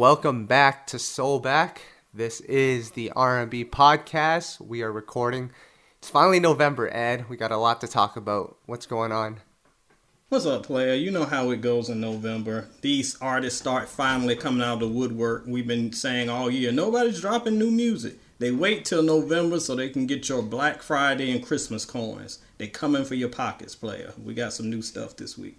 Welcome back to Soulback. This is the R&B podcast. We are recording. It's finally November, Ed. We got a lot to talk about. What's going on? What's up, player? You know how it goes in November. These artists start finally coming out of the woodwork. We've been saying all year, nobody's dropping new music. They wait till November so they can get your Black Friday and Christmas coins. They coming for your pockets, player. We got some new stuff this week.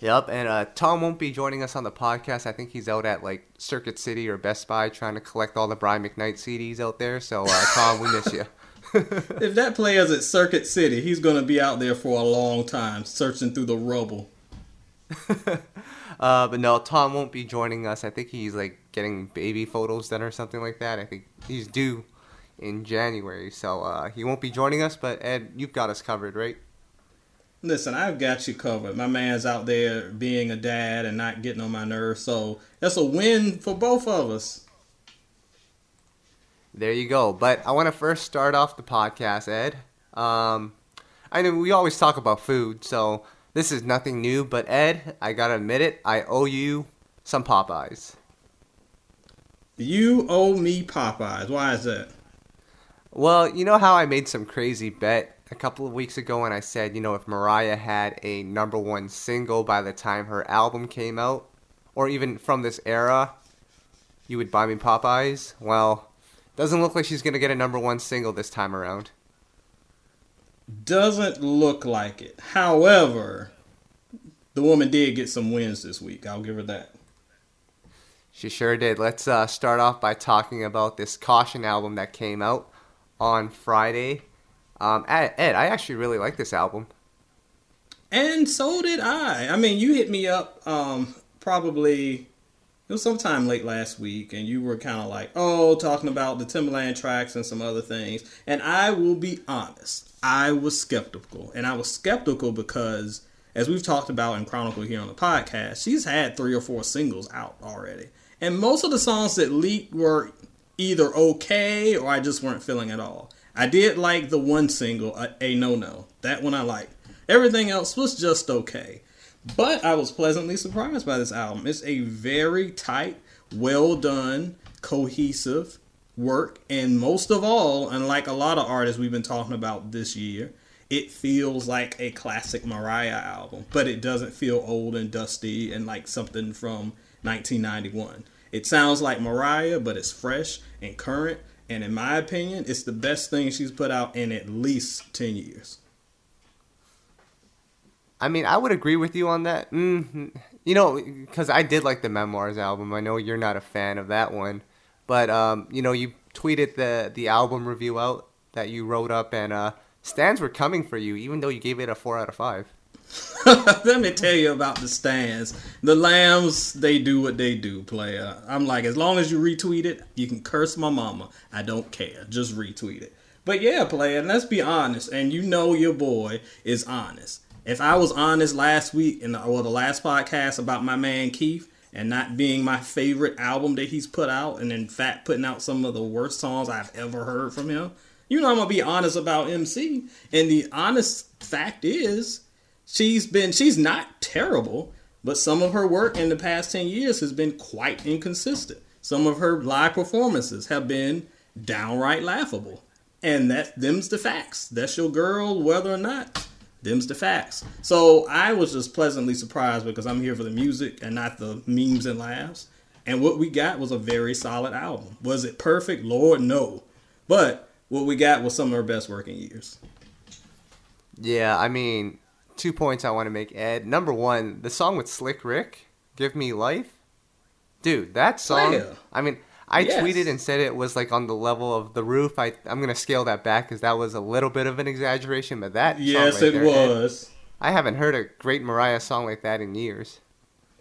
Yep, and uh, Tom won't be joining us on the podcast. I think he's out at like Circuit City or Best Buy trying to collect all the Brian McKnight CDs out there. So, uh, Tom, we miss you. if that player's at Circuit City, he's going to be out there for a long time searching through the rubble. uh, but no, Tom won't be joining us. I think he's like getting baby photos done or something like that. I think he's due in January, so uh, he won't be joining us. But Ed, you've got us covered, right? Listen, I've got you covered. My man's out there being a dad and not getting on my nerves, so that's a win for both of us. There you go. But I want to first start off the podcast, Ed. Um, I know we always talk about food, so this is nothing new. But Ed, I gotta admit it, I owe you some Popeyes. You owe me Popeyes. Why is that? Well, you know how I made some crazy bet a couple of weeks ago and I said, you know, if Mariah had a number one single by the time her album came out, or even from this era, you would buy me Popeyes? Well, doesn't look like she's going to get a number one single this time around. Doesn't look like it. However, the woman did get some wins this week. I'll give her that. She sure did. Let's uh, start off by talking about this Caution album that came out on Friday. Um, Ed, I actually really like this album. And so did I. I mean, you hit me up um, probably it was sometime late last week, and you were kind of like, oh, talking about the Timbaland tracks and some other things. And I will be honest, I was skeptical. And I was skeptical because, as we've talked about in Chronicle here on the podcast, she's had three or four singles out already. And most of the songs that leaked were either okay or I just weren't feeling at all. I did like the one single, A, a No No. That one I liked. Everything else was just okay. But I was pleasantly surprised by this album. It's a very tight, well done, cohesive work. And most of all, unlike a lot of artists we've been talking about this year, it feels like a classic Mariah album, but it doesn't feel old and dusty and like something from 1991. It sounds like Mariah, but it's fresh and current. And in my opinion, it's the best thing she's put out in at least 10 years. I mean, I would agree with you on that. Mm-hmm. You know, because I did like the Memoirs album. I know you're not a fan of that one, but um, you know, you tweeted the the album review out that you wrote up, and uh, stands were coming for you, even though you gave it a four out of five. Let me tell you about the stands. The lambs, they do what they do, player. I'm like, as long as you retweet it, you can curse my mama. I don't care. Just retweet it. But yeah, player, let's be honest. And you know your boy is honest if I was honest last week in the, or the last podcast about my man Keith and not being my favorite album that he's put out, and in fact putting out some of the worst songs I've ever heard from him, you know I'm gonna be honest about MC. And the honest fact is, she's been she's not terrible, but some of her work in the past ten years has been quite inconsistent. Some of her live performances have been downright laughable. And that them's the facts. That's your girl, whether or not them's the facts. So I was just pleasantly surprised because I'm here for the music and not the memes and laughs. And what we got was a very solid album. Was it perfect? Lord, no. But what we got was some of her best working years. Yeah, I mean, two points I want to make, Ed. Number one, the song with Slick Rick, Give Me Life. Dude, that song. I mean, I yes. tweeted and said it was like on the level of the roof. I I'm gonna scale that back because that was a little bit of an exaggeration, but that yes, right it there, was. I haven't heard a great Mariah song like that in years.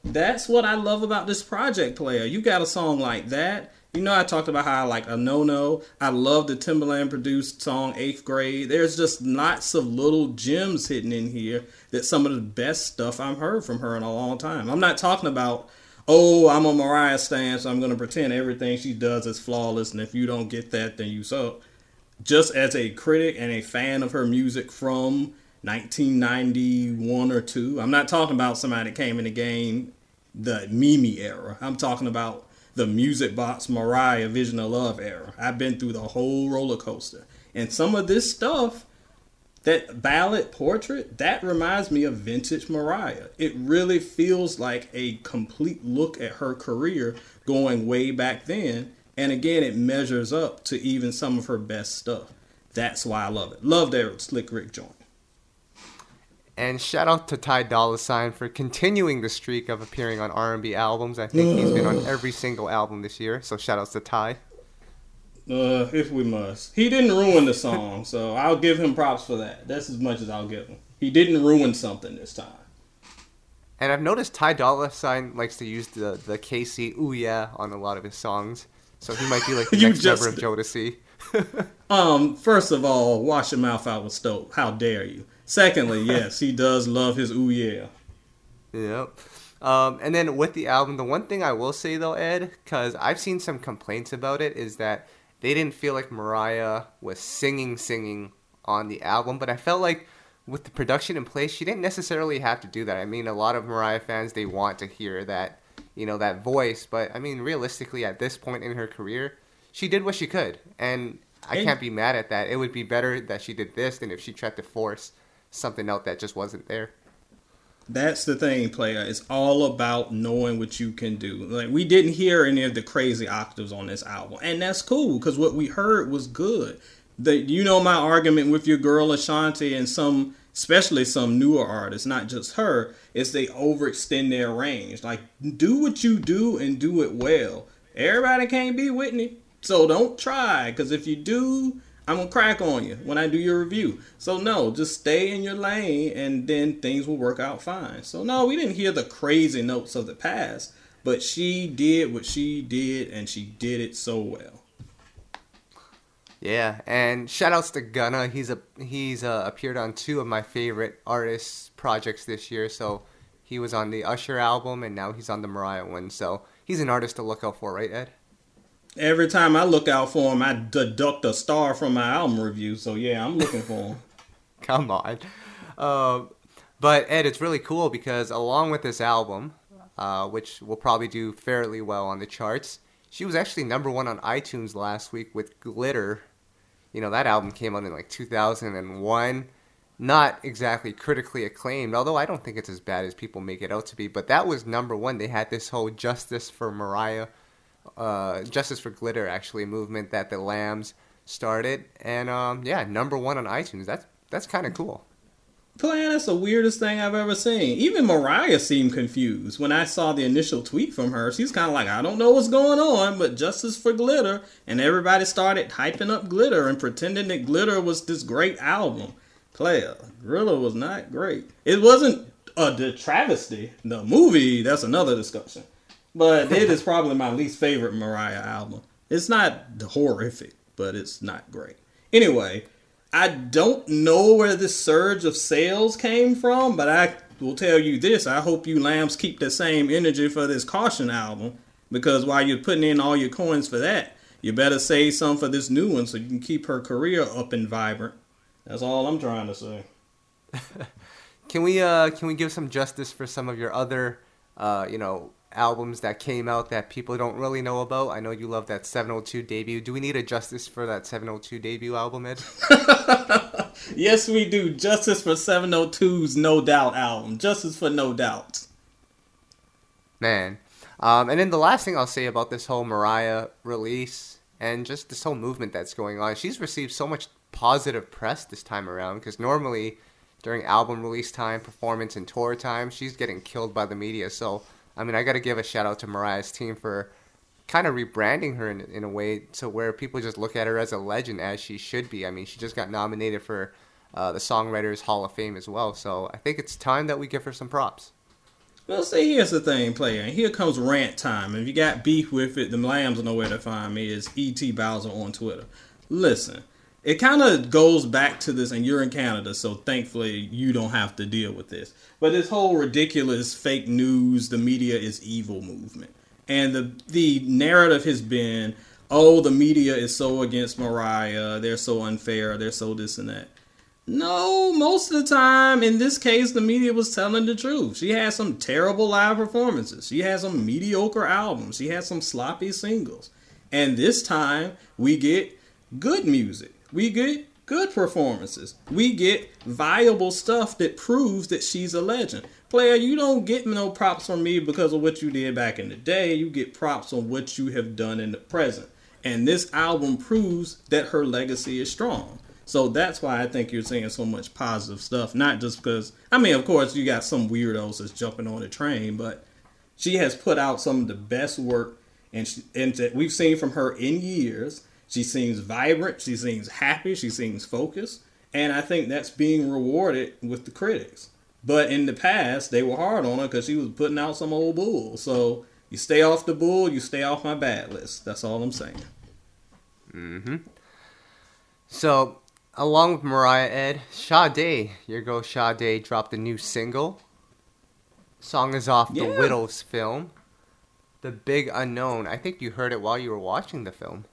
That's what I love about this project, player. You got a song like that. You know, I talked about how I like a no no. I love the Timbaland produced song Eighth Grade. There's just lots of little gems hidden in here that some of the best stuff I've heard from her in a long time. I'm not talking about oh, I'm a Mariah stan, so I'm going to pretend everything she does is flawless, and if you don't get that, then you suck. Just as a critic and a fan of her music from 1991 or two, I'm not talking about somebody that came in the game the Mimi era. I'm talking about the music box Mariah Vision of Love era. I've been through the whole roller coaster. And some of this stuff, that ballad portrait, that reminds me of vintage Mariah. It really feels like a complete look at her career going way back then. And again, it measures up to even some of her best stuff. That's why I love it. Love that Slick Rick joint. And shout out to Ty Dolla Sign for continuing the streak of appearing on R&B albums. I think he's been on every single album this year. So shout outs to Ty. Uh, if we must, he didn't ruin the song, so I'll give him props for that. That's as much as I'll give him. He didn't ruin something this time. And I've noticed Ty Dolla Sign likes to use the the K-Ci ooh yeah on a lot of his songs. So he might be like the next just, member of Jodeci. um, first of all, wash your mouth out with Stoke. How dare you? Secondly, yes, he does love his ooh yeah. Yep. Um, and then with the album, the one thing I will say though, Ed, because I've seen some complaints about it, is that they didn't feel like Mariah was singing, singing on the album. But I felt like with the production in place, she didn't necessarily have to do that. I mean, a lot of Mariah fans they want to hear that, you know, that voice. But I mean, realistically, at this point in her career, she did what she could, and I can't be mad at that. It would be better that she did this than if she tried to force something out that just wasn't there. That's the thing, player. It's all about knowing what you can do. Like we didn't hear any of the crazy octaves on this album, and that's cool because what we heard was good. The you know my argument with your girl Ashanti and some, especially some newer artists, not just her, is they overextend their range. Like do what you do and do it well. Everybody can't be Whitney, so don't try. Because if you do, I'm gonna crack on you when I do your review. So no, just stay in your lane and then things will work out fine. So no, we didn't hear the crazy notes of the past, but she did what she did and she did it so well. Yeah, and shout outs to Gunna. He's a he's uh, appeared on two of my favorite artists projects this year. So he was on the Usher album and now he's on the Mariah one. So he's an artist to look out for, right, Ed? Every time I look out for him, I deduct a star from my album review. So yeah, I'm looking for him. Come on. Uh, but Ed, it's really cool because along with this album, uh, which will probably do fairly well on the charts, she was actually number one on iTunes last week with Glitter. You know, that album came out in like 2001. Not exactly critically acclaimed, although I don't think it's as bad as people make it out to be. But that was number one. They had this whole Justice for Mariah uh, Justice for Glitter actually movement that the Lambs started, and um, yeah, number one on iTunes. That's that's kind of cool. Plan, that's the weirdest thing I've ever seen. Even Mariah seemed confused when I saw the initial tweet from her. She's kind of like, I don't know what's going on, but Justice for Glitter. And everybody started hyping up Glitter and pretending that Glitter was this great album. Player, Glitter was not great. It wasn't a travesty. The movie, that's another discussion. But it is probably my least favorite Mariah album. It's not horrific, but it's not great. Anyway, I don't know where this surge of sales came from, but I will tell you this. I hope you lambs keep the same energy for this Caution album because while you're putting in all your coins for that, you better save some for this new one so you can keep her career up and vibrant. That's all I'm trying to say. can we uh can we give some justice for some of your other uh you know albums that came out that people don't really know about. I know you love that 702 debut. Do we need a justice for that 702 debut album, Ed? yes, we do. Justice for 702's No Doubt album. Justice for No Doubt. Man. Um, and then the last thing I'll say about this whole Mariah release and just this whole movement that's going on, she's received so much positive press this time around because normally during album release time, performance, and tour time, she's getting killed by the media. So I mean, I got to give a shout out to Mariah's team for kind of rebranding her in, in a way to where people just look at her as a legend as she should be. I mean, she just got nominated for uh, the Songwriters Hall of Fame as well. So I think it's time that we give her some props. Well, see, here's the thing, player. And Here comes rant time. If you got beef with it, the lambs know where to find me. Is E.T. Bowser on Twitter. Listen, it kind of goes back to this, and you're in Canada, so thankfully you don't have to deal with this. But this whole ridiculous fake news, the media is evil movement, and the the narrative has been, oh, the media is so against Mariah, they're so unfair, they're so this and that. No, most of the time, in this case, the media was telling the truth. She had some terrible live performances. She had some mediocre albums. She had some sloppy singles. And this time, we get good music. We get good performances. We get viable stuff that proves that she's a legend. Player, you don't get no props from me because of what you did back in the day. You get props on what you have done in the present. And this album proves that her legacy is strong. So that's why I think you're seeing so much positive stuff. Not just because, I mean, of course, you got some weirdos that's jumping on the train, but she has put out some of the best work, and, she, and that we've seen from her in years. She seems vibrant, she seems happy, she seems focused, and I think that's being rewarded with the critics. But in the past, they were hard on her because she was putting out some old bull. So you stay off the bull, you stay off my bad list. That's all I'm saying. Mm-hmm. So along with Mariah Ed, Sade, your girl Sade dropped a new single. Song is off the Yeah. Widows film. The Big Unknown. I think you heard it while you were watching the film.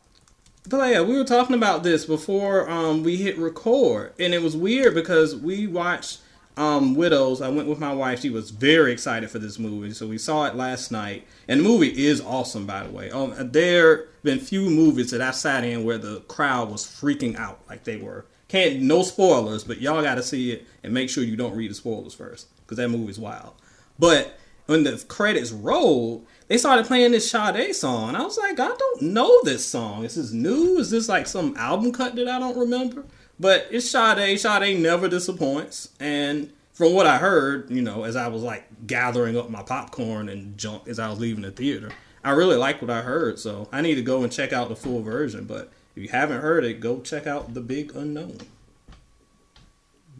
But yeah, we were talking about this before um, we hit record, and it was weird because we watched um, Widows. I went with my wife; she was very excited for this movie, so we saw it last night. And the movie is awesome, by the way. Um, there been few movies that I sat in where the crowd was freaking out like they were. Can't no spoilers, but y'all got to see it and make sure you don't read the spoilers first because that movie's wild. But when the credits rolled, they started playing this Sade song. I was like, I don't know this song. Is this new? Is this like some album cut that I don't remember? But it's Sade. Sade never disappoints. And from what I heard, you know, as I was like gathering up my popcorn and junk as I was leaving the theater, I really liked what I heard. So I need to go and check out the full version. But if you haven't heard it, go check out The Big Unknown.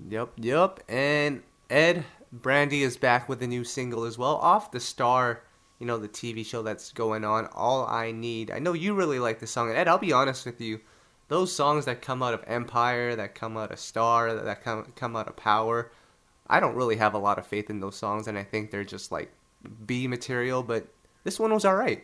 Yep, yep. And Ed Brandy is back with a new single as well, off the Star, you know, the TV show that's going on. All I Need. I know you really like the song. And Ed, I'll be honest with you. Those songs that come out of Empire, that come out of Star, that come come out of Power, I don't really have a lot of faith in those songs, and I think they're just like B material. But this one was all right.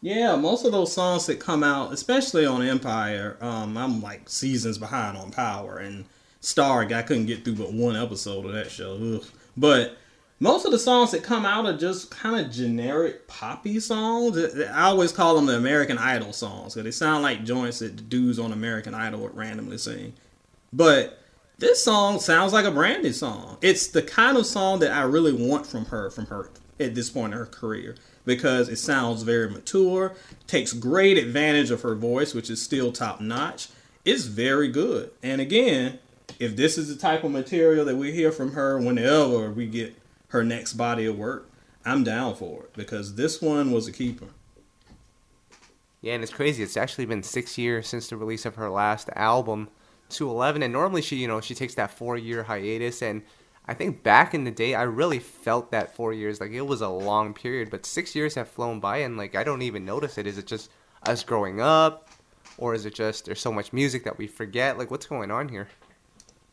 Yeah, most of those songs that come out, especially on Empire, um, I'm like seasons behind on Power and Star. I couldn't get through but one episode of that show. Ugh. But most of the songs that come out are just kind of generic poppy songs. I always call them the American Idol songs because they sound like joints that dudes on American Idol would randomly sing. But this song sounds like a Brandy song. It's the kind of song that I really want from her, from her at this point in her career, because it sounds very mature, takes great advantage of her voice, which is still top notch. It's very good. And again, if this is the type of material that we hear from her whenever we get her next body of work, I'm down for it because this one was a keeper. Yeah, and it's crazy. It's actually been six years since the release of her last album, 211. And normally she, you know, she takes that four year hiatus. And I think back in the day, I really felt that four years. Like it was a long period, but six years have flown by, and like I don't even notice it. Is it just us growing up? Or is it just there's so much music that we forget? Like, what's going on here?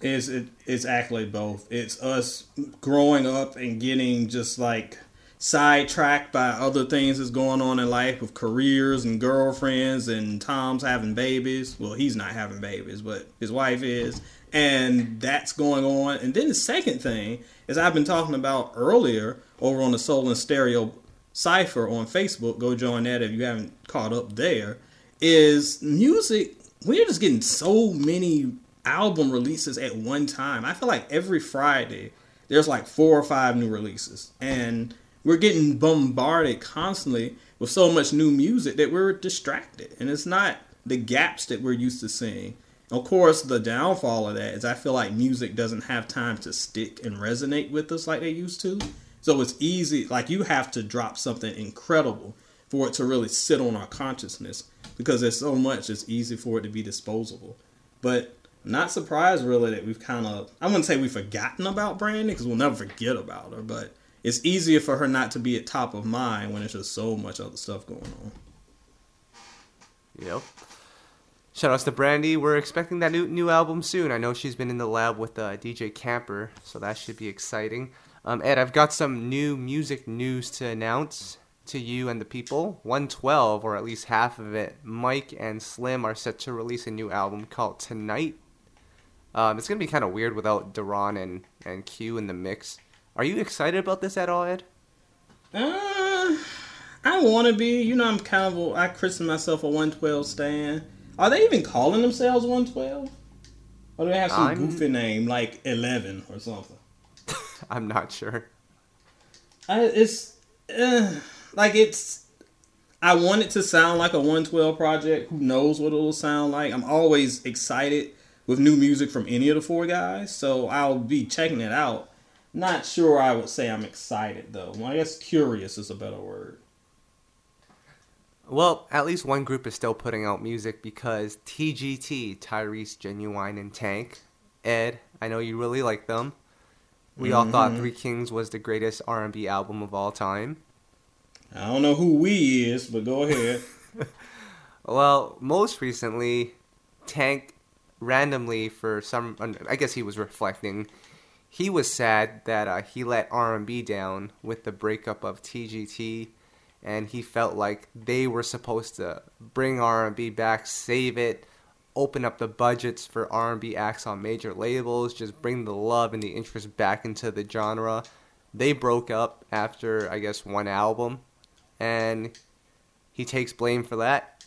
It's it, it's actually both. It's us growing up and getting just like sidetracked by other things that's going on in life with careers and girlfriends and Tom's having babies. Well, he's not having babies, but his wife is. And that's going on. And then the second thing is I've been talking about earlier over on the Soul and Stereo Cipher on Facebook. Go join that if you haven't caught up there. Is music, we're just getting so many album releases at one time. I feel like every Friday there's like four or five new releases. And we're getting bombarded constantly with so much new music that we're distracted. And it's not the gaps that we're used to seeing. Of course, the downfall of that is I feel like music doesn't have time to stick and resonate with us like they used to. So it's easy, like you have to drop something incredible for it to really sit on our consciousness because there's so much, it's easy for it to be disposable. But not surprised really that we've kind of, I wouldn't say we've forgotten about Brandy because we'll never forget about her, but it's easier for her not to be at top of mind when there's just so much other stuff going on. Yep. Shout outs to Brandy. We're expecting that new new album soon. I know she's been in the lab with uh, DJ Camper, so that should be exciting. Um, Ed, I've got some new music news to announce to you and the people. 112, or at least half of it, Mike and Slim are set to release a new album called Tonight. Um, it's gonna be kind of weird without Daron and and Q in the mix. Are you excited about this at all, Ed? Uh, I want to be. You know, I'm kind of. A, I christen myself a 112 stand. Are they even calling themselves 112? Or do they have some I'm- goofy name like 11 or something? I'm not sure. I, it's uh, like it's. I want it to sound like a 112 project. Who knows what it'll sound like? I'm always excited with new music from any of the four guys, so I'll be checking it out. Not sure I would say I'm excited though. Well, I guess curious is a better word. Well, at least one group is still putting out music because TGT, Tyrese, Genuine, and Tank. Ed, I know you really like them. We all thought Mhm. Three Kings was the greatest R&B album of all time. I don't know who we is, but go ahead. Well, most recently, Tank randomly for some I guess he was reflecting. He was sad that uh, he let R&B down with the breakup of TGT and he felt like they were supposed to bring R&B back, save it, open up the budgets for R&B acts on major labels, just bring the love and the interest back into the genre. They broke up after I guess one album and he takes blame for that.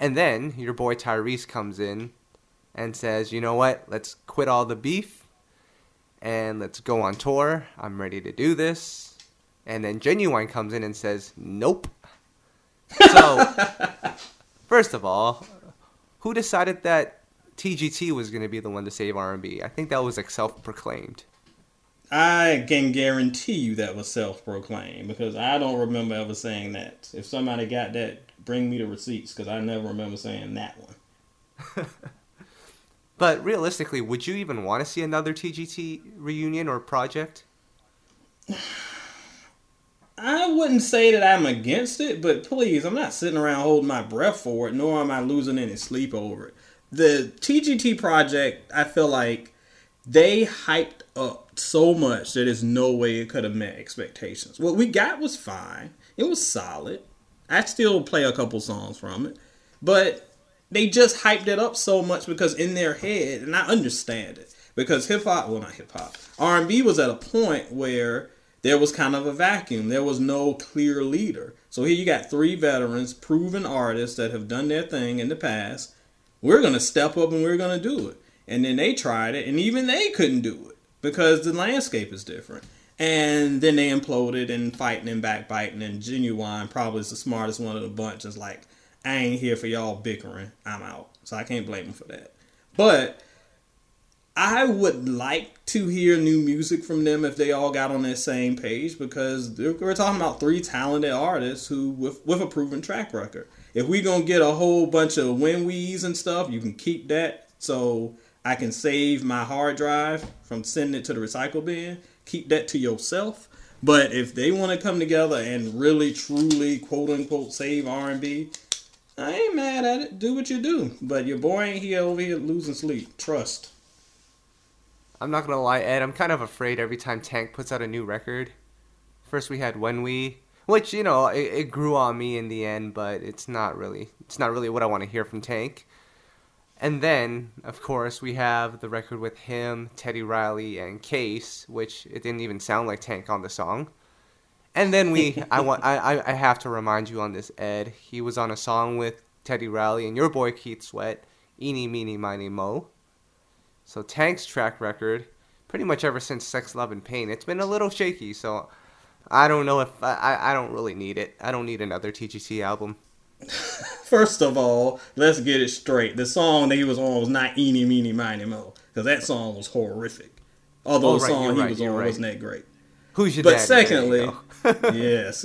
And then your boy Tyrese comes in and says, "You know what? Let's quit all the beef and let's go on tour. I'm ready to do this." And then Genuine comes in and says, "Nope." So, first of all, who decided that TGT was going to be the one to save R&B? I think that was like self-proclaimed. I can guarantee you that was self-proclaimed because I don't remember ever saying that. If somebody got that, bring me the receipts because I never remember saying that one. But realistically, would you even want to see another TGT reunion or project? I wouldn't say that I'm against it, but please, I'm not sitting around holding my breath for it, nor am I losing any sleep over it. The TGT project, I feel like they hyped up so much that there's no way it could have met expectations. What we got was fine. It was solid. I still play a couple songs from it, but they just hyped it up so much because in their head, and I understand it because hip hop, well not hip hop, R and B was at a point where there was kind of a vacuum. There was no clear leader. So here you got three veterans, proven artists that have done their thing in the past. We're gonna step up and we're gonna do it. And then they tried it, and even they couldn't do it because the landscape is different. And then they imploded and fighting and backbiting. And Genuine probably is the smartest one of the bunch. Is like, I ain't here for y'all bickering. I'm out. So I can't blame him for that. But I would like to hear new music from them if they all got on that same page because we're talking about three talented artists who with with a proven track record. If we gonna get a whole bunch of win wees and stuff, you can keep that so I can save my hard drive from sending it to the recycle bin. Keep that to yourself. But if they want to come together and really, truly, quote unquote, save R and B, I ain't mad at it. Do what you do. But your boy ain't here over here losing sleep. Trust. I'm not gonna lie, Ed. I'm kind of afraid every time Tank puts out a new record. First we had When We, which you know it, it grew on me in the end, but it's not really it's not really what I want to hear from Tank. And then, of course, we have the record with him, Teddy Riley, and Case, which it didn't even sound like Tank on the song. And then we, I want, I, I- have to remind you on this, Ed. He was on a song with Teddy Riley and your boy Keith Sweat, Eeny Meeny Miny Mo. So Tank's track record, pretty much ever since Sex, Love, and Pain, it's been a little shaky. So I don't know if I, I, don't really need it. I don't need another TGT album. First of all, let's get it straight. The song that he was on was not Eeny Meeny Miny Mo because that song was horrific. Although Oh, the song he right, was on right. wasn't that great. Who's your But daddy? Secondly, yes,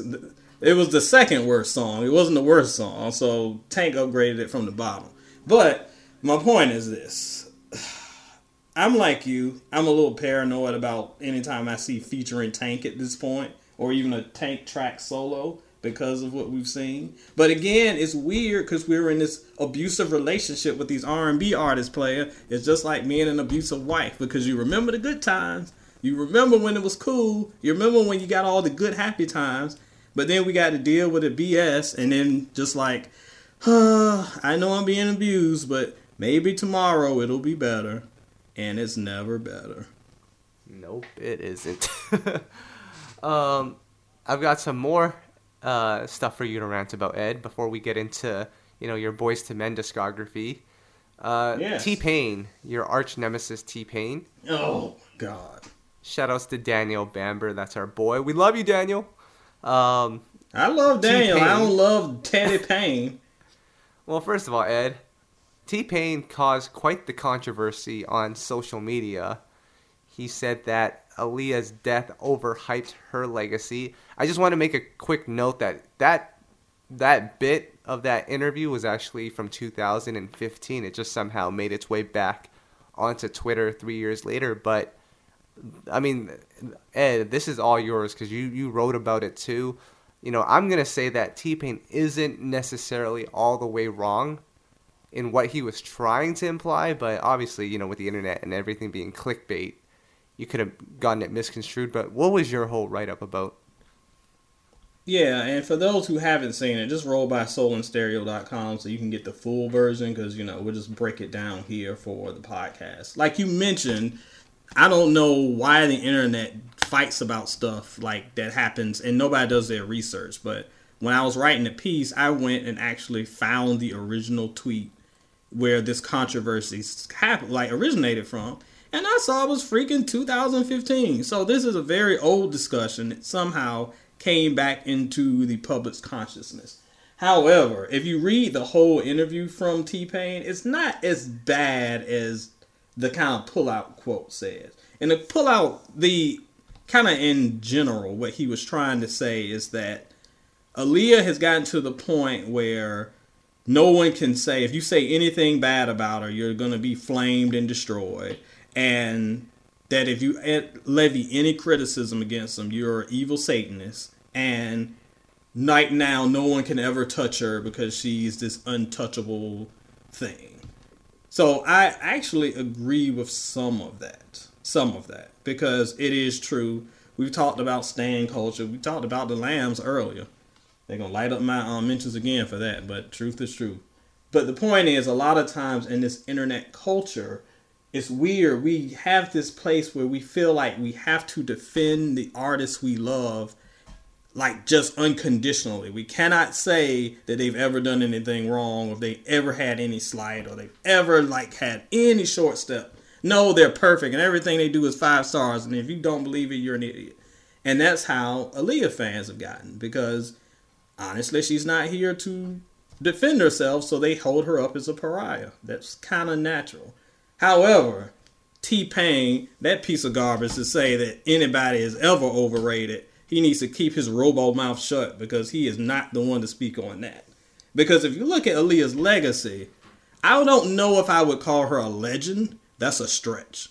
it was the second worst song. It wasn't the worst song, so Tank upgraded it from the bottom. But my point is this: I'm like you. I'm a little paranoid about anytime I see featuring Tank at this point, or even a Tank track solo because of what we've seen. But again, it's weird because we're in this abusive relationship with these R&B artists. Player, it's just like me and an abusive wife because you remember the good times. You remember when it was cool. You remember when you got all the good happy times. But then we got to deal with the BS, and then just like, huh, I know I'm being abused, but Maybe tomorrow it'll be better, and it's never better. Nope, it isn't. um, I've got some more uh, stuff for you to rant about, Ed, before we get into you know your Boyz II Men discography. Uh, Yes. T Pain, your arch nemesis T Pain. Oh God. Shoutouts to Daniel Bamber, that's our boy. We love you, Daniel. Um, I love Daniel. I T-Pain. don't love Teddy Payne. well, first of all, Ed, T Pain caused quite the controversy on social media. He said that Aaliyah's death overhyped her legacy. I just want to make a quick note that that that bit of that interview was actually from 2015. It just somehow made its way back onto Twitter three years later. But I mean, Ed, this is all yours because you you wrote about it too. You know, I'm gonna say that T Pain isn't necessarily all the way wrong in what he was trying to imply, but obviously, you know, with the internet and everything being clickbait, you could have gotten it misconstrued. But what was your whole write up about? Yeah, and for those who haven't seen it, just roll by soulandstereo.com so you can get the full version because, you know, we'll just break it down here for the podcast. Like you mentioned, I don't know why the internet fights about stuff like that happens and nobody does their research. But when I was writing the piece, I went and actually found the original tweet where this controversy happened, like originated from, and I saw it was freaking 2015. So this is a very old discussion that somehow came back into the public's consciousness. However, if you read the whole interview from T Pain, it's not as bad as the kind of pullout quote says. And the pullout, the kind of in general, what he was trying to say is that Aaliyah has gotten to the point where no one can say if you say anything bad about her, you're going to be flamed and destroyed, and that if you levy any criticism against them, you're an evil Satanist, and right now no one can ever touch her because she's this untouchable thing. So I actually agree with some of that. Some of that. Because it is true. We've talked about stand culture. We talked about the lambs earlier. They're gonna light up my um, mentions again for that, but truth is true. But the point is, a lot of times in this internet culture, it's weird. We have this place where we feel like we have to defend the artists we love, like just unconditionally. We cannot say that they've ever done anything wrong, or they ever had any slight, or they've ever like had any short step. No, they're perfect, and everything they do is five stars. And if you don't believe it, you're an idiot. And that's how Aaliyah fans have gotten because honestly, she's not here to defend herself, so they hold her up as a pariah. That's kind of natural. However, T Pain, that piece of garbage, to say that anybody is ever overrated, he needs to keep his robo mouth shut because he is not the one to speak on that. Because if you look at Aaliyah's legacy, I don't know if I would call her a legend. That's a stretch.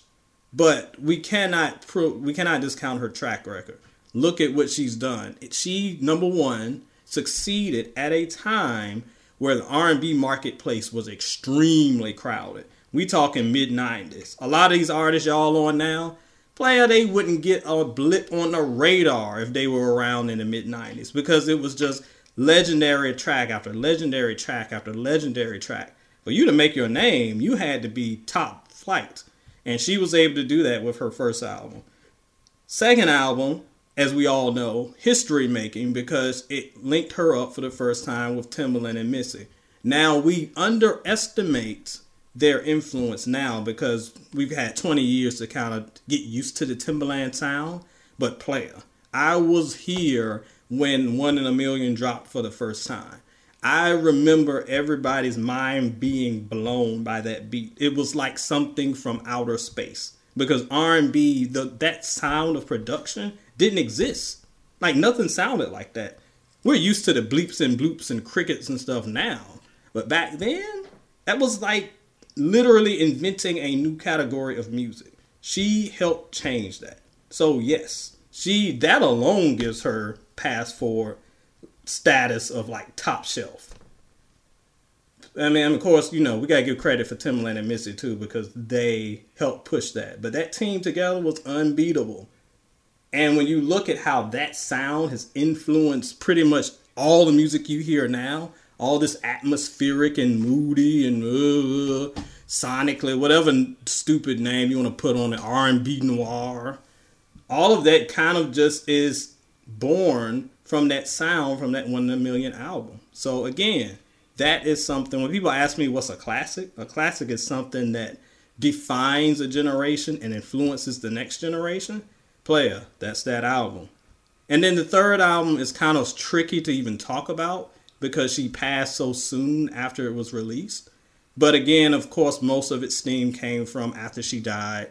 But we cannot pro- we cannot discount her track record. Look at what she's done. She number one succeeded at a time where the R&B marketplace was extremely crowded. We talking mid 90s. A lot of these artists y'all on now, player they wouldn't get a blip on the radar if they were around in the mid 90s because it was just legendary track after legendary track after legendary track. For you to make your name, you had to be top flight. And she was able to do that with her first album. Second album, as we all know, history making because it linked her up for the first time with Timbaland and Missy. Now we underestimate their influence now because we've had 20 years to kind of get used to the Timbaland sound. But player, I was here when One in a Million dropped for the first time. I remember everybody's mind being blown by that beat. It was like something from outer space because R&B, the that sound of production didn't exist. Like nothing sounded like that. We're used to the bleeps and bloops and crickets and stuff now, but back then, that was like literally inventing a new category of music. She helped change that. So yes, she that alone gives her pass for status of like top shelf. I mean, of course, you know, we gotta give credit for Timbaland and Missy too because they helped push that. But that team together was unbeatable. And when you look at how that sound has influenced pretty much all the music you hear now, all this atmospheric and moody and uh, sonically, whatever stupid name you want to put on it, R and B noir. All of that kind of just is born from that sound from that one in a million album. So again, that is something when people ask me what's a classic, a classic is something that defines a generation and influences the next generation. Player, that's that album. And then the third album is kind of tricky to even talk about because she passed so soon after it was released. But again, of course, most of its steam came from after she died.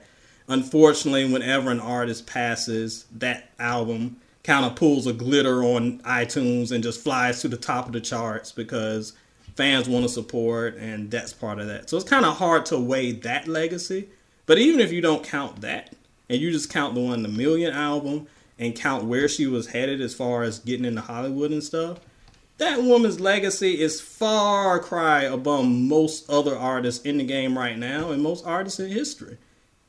Unfortunately, whenever an artist passes, that album kind of pulls a glitter on iTunes and just flies to the top of the charts because fans want to support, and that's part of that. So it's kind of hard to weigh that legacy. But even if you don't count that, and you just count the one, the Million album, and count where she was headed as far as getting into Hollywood and stuff, that woman's legacy is far cry above most other artists in the game right now and most artists in history.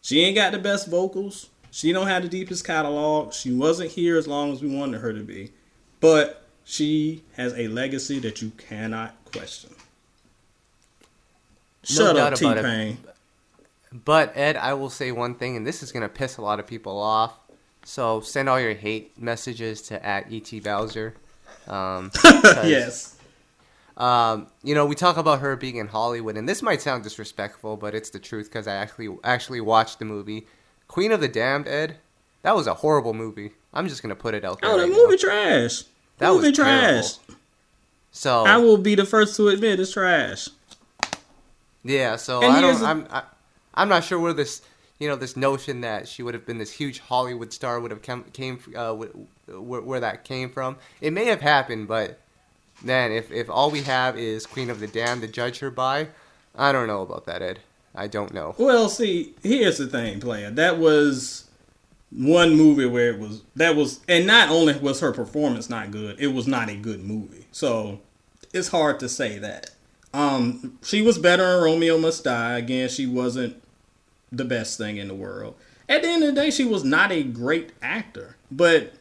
She ain't got the best vocals. She don't have the deepest catalog. She wasn't here as long as we wanted her to be. But she has a legacy that you cannot question. Shut no up, T Pain. But Ed, I will say one thing, and this is gonna piss a lot of people off. So send all your hate messages to at et Bowser. Um, yes. Um, you know, we talk about her being in Hollywood, and this might sound disrespectful, but it's the truth because I actually actually watched the movie Queen of the Damned. Ed, that was a horrible movie. I'm just gonna put it out there. Oh, right the movie now. trash. That movie was trash. terrible. So I will be the first to admit it's trash. Yeah, so And I don't. the- I'm. I, I'm not sure where this. You know, this notion that she would have been this huge Hollywood star would have come came uh, where, where that came from. It may have happened, but man, if if all we have is Queen of the Damned to judge her by, I don't know about that, Ed. I don't know. Well, see, here's the thing, player. That was one movie where it was that was, and not only was her performance not good, it was not a good movie. So it's hard to say that. Um, she was better in Romeo Must Die. Again, she wasn't the best thing in the world. At the end of the day, she was not a great actor. But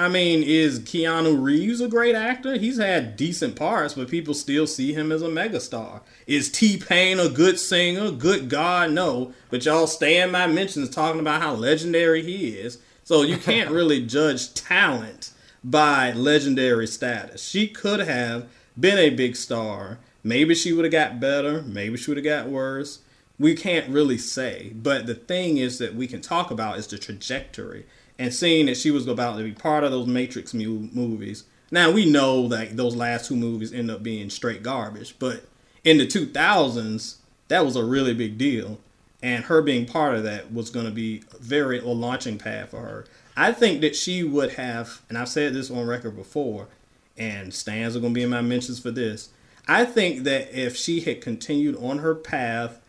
I mean, is Keanu Reeves a great actor? He's had decent parts, but people still see him as a megastar. Is T Pain a good singer? Good God, no. But y'all stay in my mentions talking about how legendary he is. So you can't really judge talent by legendary status. She could have been a big star. Maybe she would have got better. Maybe she would have got worse. We can't really say. But the thing is that we can talk about is the trajectory and seeing that she was about to be part of those Matrix mu- movies. Now we know that those last two movies end up being straight garbage, but in the 2000s, that was a really big deal, and her being part of that was going to be very a launching pad for her. I think that she would have, and I've said this on record before, and stands are going to be in my mentions for this. I think that if she had continued on her path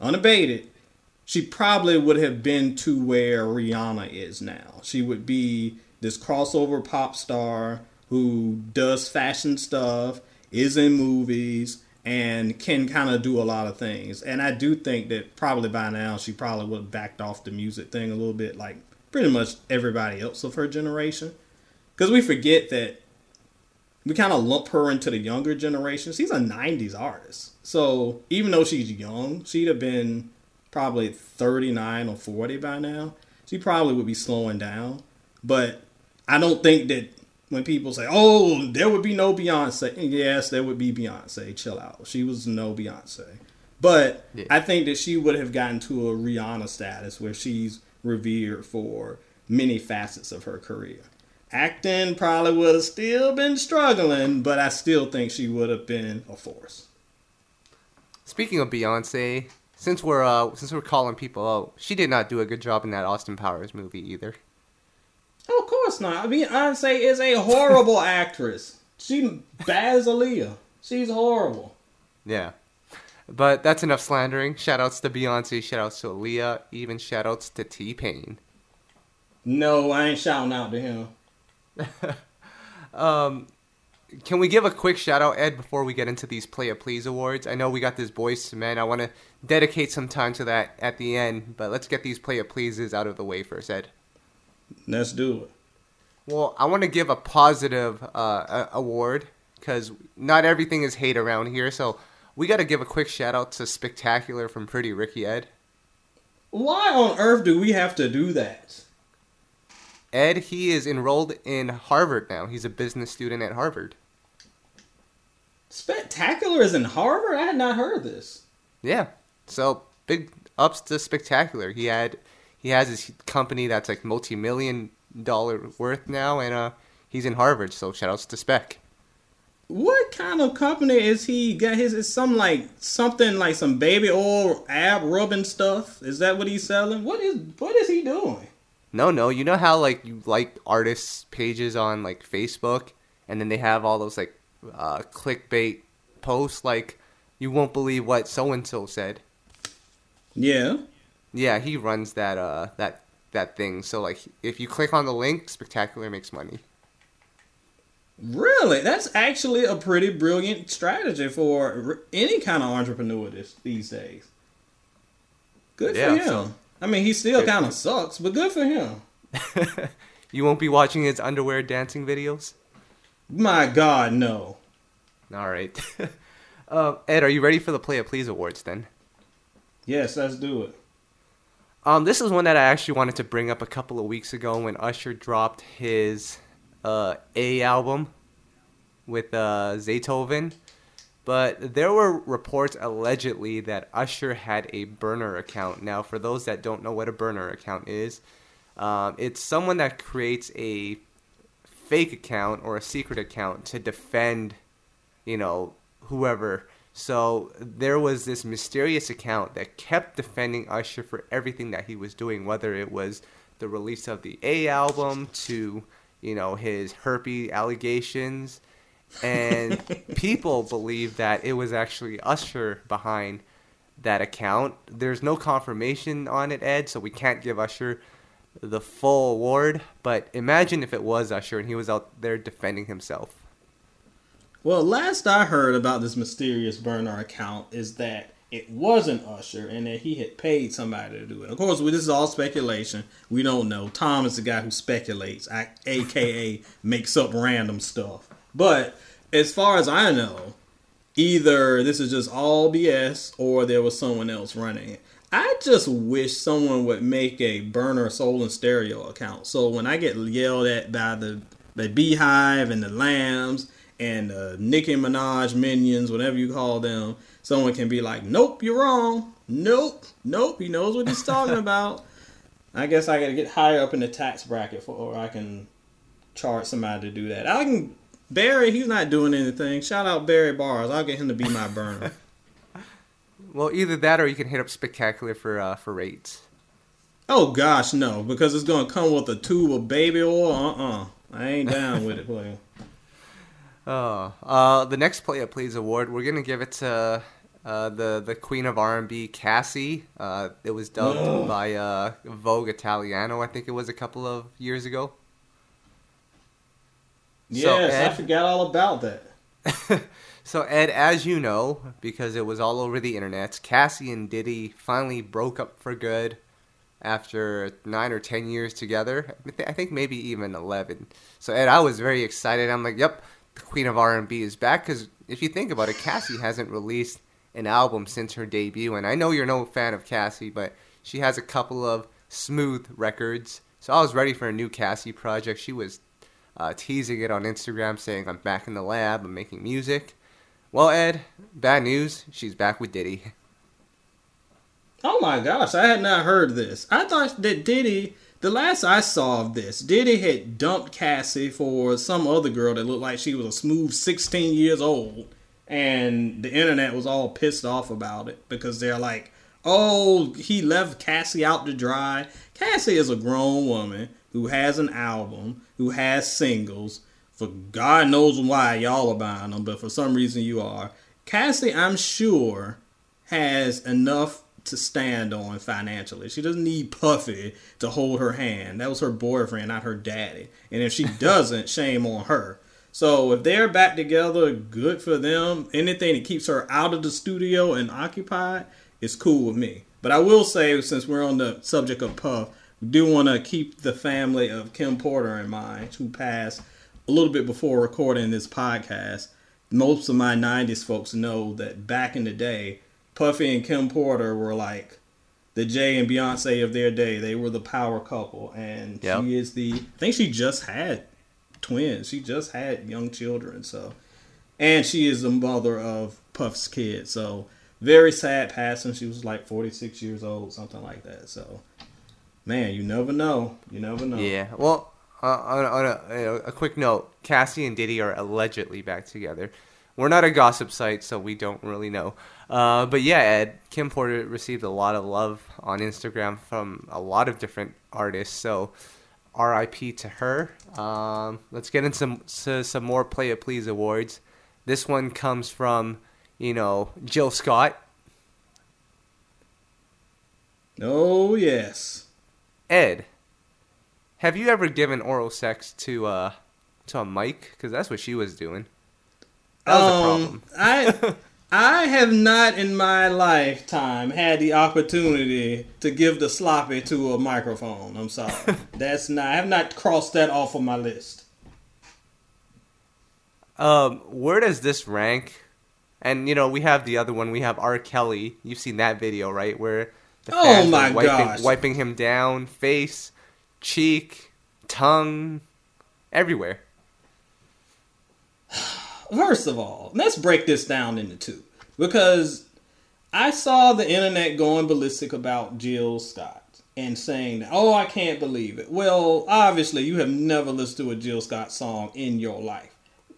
unabated, she probably would have been to where Rihanna is now. She would be this crossover pop star who does fashion stuff, is in movies, and can kind of do a lot of things. And I do think that probably by now she probably would have backed off the music thing a little bit, like pretty much everybody else of her generation. Because we forget that we kind of lump her into the younger generation. She's a 90s artist. So even though she's young, she'd have been probably 39 or 40 by now. She probably would be slowing down. But I don't think that when people say, oh, there would be no Beyonce, yes, there would be Beyonce. Chill out. She was no Beyonce. But Yeah. I think that she would have gotten to a Rihanna status where she's revered for many facets of her career. Acting probably would have still been struggling, but I still think she would have been a force. Speaking of Beyonce, since we're uh, since we're calling people out, she did not do a good job in that Austin Powers movie either. Oh, of course not. I mean, Beyonce is a horrible actress. She bad as Aaliyah. She's horrible. Yeah. But that's enough slandering. Shoutouts to Beyonce, shoutouts to Aaliyah, even shoutouts to T Pain. No, I ain't shouting out to him. Um, can we give a quick shout out, Ed, before we get into these Play It Please awards? I know we got this Boyz II Men. I want to dedicate some time to that at the end, but let's get these Play It Pleases out of the way first, Ed. Let's do it. Well, I want to give a positive uh, award because not everything is hate around here. So we got to give a quick shout out to Spectacular from Pretty Ricky Ed. Why on earth do we have to do that? Ed, he is enrolled in Harvard now. He's a business student at Harvard. Spectacular is in Harvard? I had not heard this. Yeah. So big ups to Spectacular. He had he has his company that's like multi million dollar worth now and uh he's in Harvard, so shout outs to Spec. What kind of company is he got his is some like something like some baby oil ab rubbing stuff? Is that what he's selling? What is what is he doing? No, no, you know how like you like artists pages on like Facebook and then they have all those like uh clickbait posts like you won't believe what so and so said. Yeah. Yeah, he runs that uh that that thing. So like if you click on the link, Spectacular makes money. Really? That's actually a pretty brilliant strategy for any kind of entrepreneur this, these days. Good Yeah, for him. so- I mean, he still kind of sucks, but good for him. you won't be watching his underwear dancing videos? My God, no. All right. uh, Ed, are you ready for the Player Please awards then? Yes, let's do it. Um, this is one that I actually wanted to bring up a couple of weeks ago when Usher dropped his uh, A album with uh, Zaytoven. But there were reports allegedly that Usher had a burner account. Now, for those that don't know what a burner account is, um, it's someone that creates a fake account or a secret account to defend, you know, whoever. So there was this mysterious account that kept defending Usher for everything that he was doing, whether it was the release of the A album to, you know, his herpes allegations. And people believe that it was actually Usher behind that account. There's no confirmation on it, Ed, so we can't give Usher the full award. But imagine if it was Usher and he was out there defending himself. Well, last I heard about this mysterious burner account is that it wasn't Usher and that he had paid somebody to do it. Of course, this is all speculation. We don't know. Tom is the guy who speculates, aka makes up random stuff. But as far as I know, either this is just all BS or there was someone else running it. I just wish someone would make a burner soul and stereo account. So when I get yelled at by the the BeyHive and the lambs and the Nicki Minaj minions, whatever you call them, someone can be like, "Nope, you're wrong. Nope, nope. He knows what he's talking about." I guess I got to get higher up in the tax bracket for, or I can charge somebody to do that. I can Barry. He's not doing anything. Shout out Barry Bars. I'll get him to be my burner. Well, either that or you can hit up Spectacular for uh, for rates. Oh gosh, no, because it's gonna come with a tube of baby oil. Uh uh I ain't down with it, player. Oh, uh, the next Player Please award, we're gonna give it to uh, the the Queen of R&B, Cassie. Uh, it was dubbed Ugh. by uh, Vogue Italiano, I think it was a couple of years ago. So, Yes, I forgot all about that. So Ed, as you know, because it was all over the internet, Cassie and Diddy finally broke up for good after nine or ten years together. I think maybe even eleven. So Ed, I was very excited. I'm like, "Yep, the Queen of R&B is back." Because if you think about it, Cassie hasn't released an album since her debut, and I know you're no fan of Cassie, but she has a couple of smooth records. So I was ready for a new Cassie project. She was uh, teasing it on Instagram, saying, "I'm back in the lab. I'm making music." Well, Ed, bad news. She's back with Diddy. Oh my gosh, I had not heard this. I thought that Diddy, the last I saw of this, Diddy had dumped Cassie for some other girl that looked like she was a smooth 16 years old. And the internet was all pissed off about it because they're like, oh, he left Cassie out to dry. Cassie is a grown woman who has an album, who has singles. For God knows why y'all are buying them, but for some reason you are. Cassie, I'm sure, has enough to stand on financially. She doesn't need Puffy to hold her hand. That was her boyfriend, not her daddy. And if she doesn't, shame on her. So if they're back together, good for them. Anything that keeps her out of the studio and occupied is cool with me. But I will say, since we're on the subject of Puff, we do want to keep the family of Kim Porter in mind, who passed a little bit before recording this podcast. most of my '90s folks know that back in the day, Puffy and Kim Porter were like the Jay and Beyonce of their day. They were the power couple, and Yep. she is the. I think she just had twins. She just had young children, so and she is the mother of Puff's kids. So very sad passing. She was like 46 years old, something like that. So man, you never know. You never know. Yeah. Well, uh, on, on a, a quick note, Cassie and Diddy are allegedly back together. We're not a gossip site, so we don't really know. Uh, but yeah, Ed, Kim Porter received a lot of love on Instagram from a lot of different artists. So, R.I.P. to her. Um, let's get into some to some more Player Please awards. This one comes from, you know, Jill Scott. Oh yes. Ed, have you ever given oral sex to uh to a mic? Because that's what she was doing. That was a problem. I I have not in my lifetime had the opportunity to give the sloppy to a microphone. I'm sorry. That's not I have not crossed that off of my list. Um, where does this rank? And you know, we have the other one. We have R. Kelly. You've seen that video, right? Where the Oh my wiping, gosh. wiping him down, face, cheek, tongue, everywhere. First of all, let's break this down into two. Because I saw the internet going ballistic about Jill Scott and saying, oh, I can't believe it. Well, obviously, you have never listened to a Jill Scott song in your life.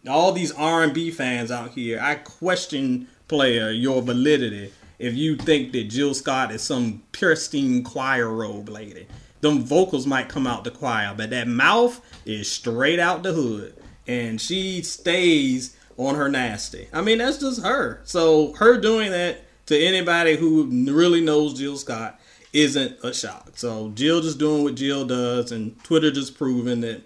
All these R&B fans out here, I question, player, your validity if you think that Jill Scott is some pristine choir robe lady. Them vocals might come out the choir, but that mouth is straight out the hood. And she stays on her nasty. I mean, that's just her. So her doing that to anybody who really knows Jill Scott isn't a shock. So Jill just doing what Jill does, and Twitter just proving that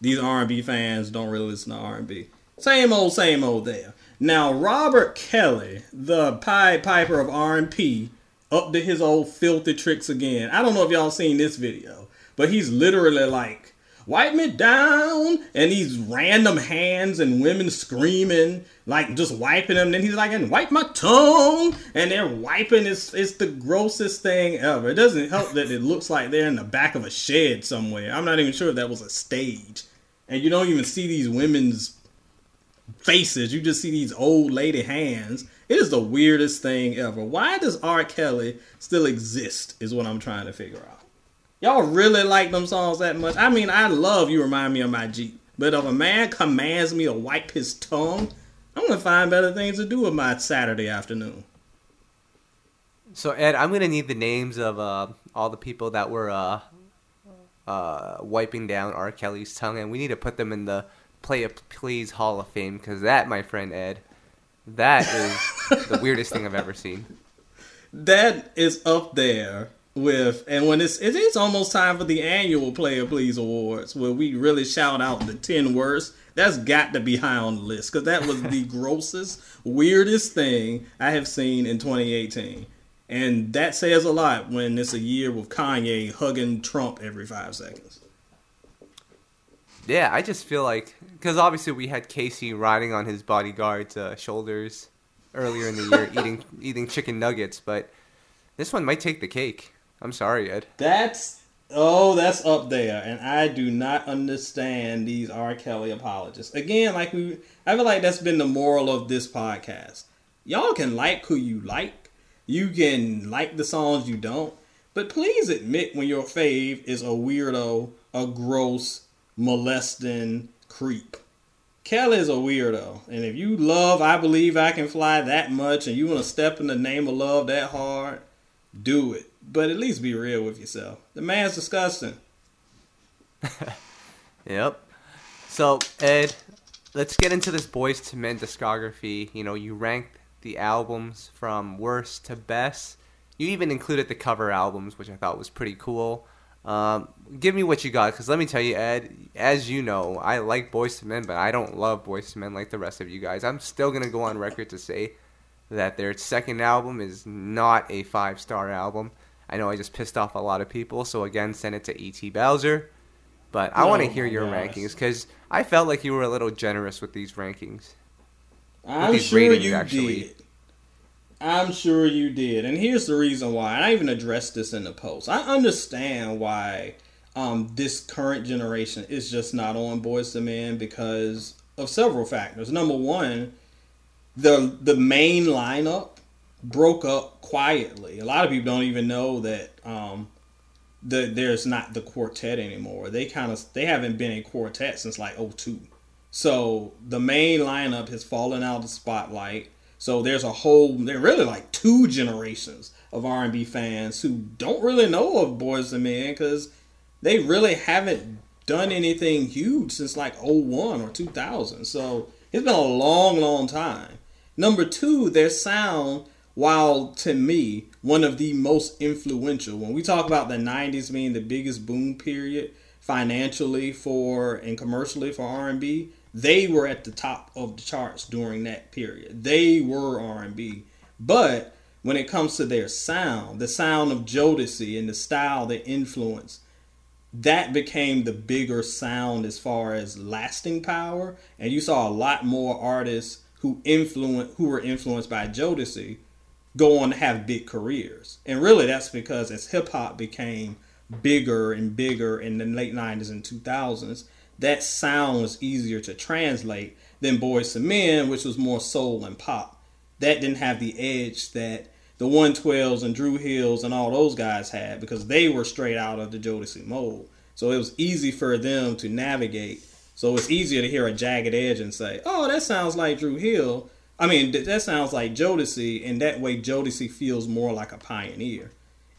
these R&B fans don't really listen to R&B. Same old, same old there. Now Robert Kelly, the Pied Piper of R&B, up to his old filthy tricks again. I don't know if y'all seen this video, but he's literally like, "Wipe me down," and these random hands and women screaming, like just wiping him. Then he's like, "And wipe my tongue," and they're wiping. It's it's the grossest thing ever. It doesn't help that it looks like they're in the back of a shed somewhere. I'm not even sure if that was a stage, and you don't even see these women's faces. You just see these old lady hands. It is the weirdest thing ever. Why does R. Kelly still exist? Is what I'm trying to figure out. Y'all really like them songs that much? I mean, I love You Remind Me of My Jeep. But if a man commands me to wipe his tongue, I'm gonna find better things to do with my Saturday afternoon. So Ed, I'm gonna need the names of uh, all the people that were uh, uh, wiping down R. Kelly's tongue, and we need to put them in the Player Please Hall of Fame because that, my friend Ed, that is the weirdest thing I've ever seen. That is up there with, and when it's it is almost time for the annual Player Please Awards, where we really shout out the ten worst. That's got to be high on the list because that was the grossest, weirdest thing I have seen in 2018, and that says a lot when it's a year with Kanye hugging Trump every five seconds. Yeah, I just feel like because obviously we had K-Ci riding on his bodyguard's uh, shoulders earlier in the year, eating eating chicken nuggets, but this one might take the cake. I'm sorry, Ed. That's oh, that's up there, and I do not understand these R. Kelly apologists. Again, like we, I feel like that's been the moral of this podcast. Y'all can like who you like, you can like the songs you don't, but please admit when your fave is a weirdo, a gross, molesting creep. Kelly is a weirdo, and if you love "I Believe I Can Fly" that much, and you want to step in the name of love that hard, do it. But at least be real with yourself. The man's disgusting. Yep. So Ed, let's get into this Boyz II Men discography. You know, you ranked the albums from worst to best. You even included the cover albums, which I thought was pretty cool. Um, give me what you got, because let me tell you, Ed. As you know, I like Boyz II Men, but I don't love Boyz II Men like the rest of you guys. I'm still gonna go on record to say that their second album is not a five star album. I know I just pissed off a lot of people, so again, send it to E.Q. Bowser. But I want to Oh hear your rankings because I felt like you were a little generous with these rankings. I'm these sure ratings, you actually. did. I'm sure you did. And here's the reason why. And I even addressed this in the post. I understand why um, this current generation is just not on Boyz II Men because of several factors. Number one, the the main lineup broke up quietly. A lot of people don't even know that um, the there's not the quartet anymore. They kind of they haven't been a quartet since like 02. So the main lineup has fallen out of the spotlight. So there's a whole there really like two generations of R&B fans who don't really know of Boyz II Men because they really haven't done anything huge since like 01 or 2000. So it's been a long, long time. Number two, their sound, while to me one of the most influential, when we talk about the 90s being the biggest boom period financially for and commercially for R&B, they were at the top of the charts during that period. They were R&B. But when it comes to their sound, the sound of Jodeci and the style they influenced, that became the bigger sound as far as lasting power. And you saw a lot more artists who influence who were influenced by Jodeci go on to have big careers. And really that's because as hip hop became bigger and bigger in the late 90s and 2000s, that sound was easier to translate than Boyz II Men, which was more soul and pop. That didn't have the edge that the 112s and Dru Hills and all those guys had because they were straight out of the Jodeci mold. So it was easy for them to navigate. So it's easier to hear a jagged edge and say, "Oh, that sounds like Dru Hill." I mean, that sounds like Jodeci, and that way Jodeci feels more like a pioneer.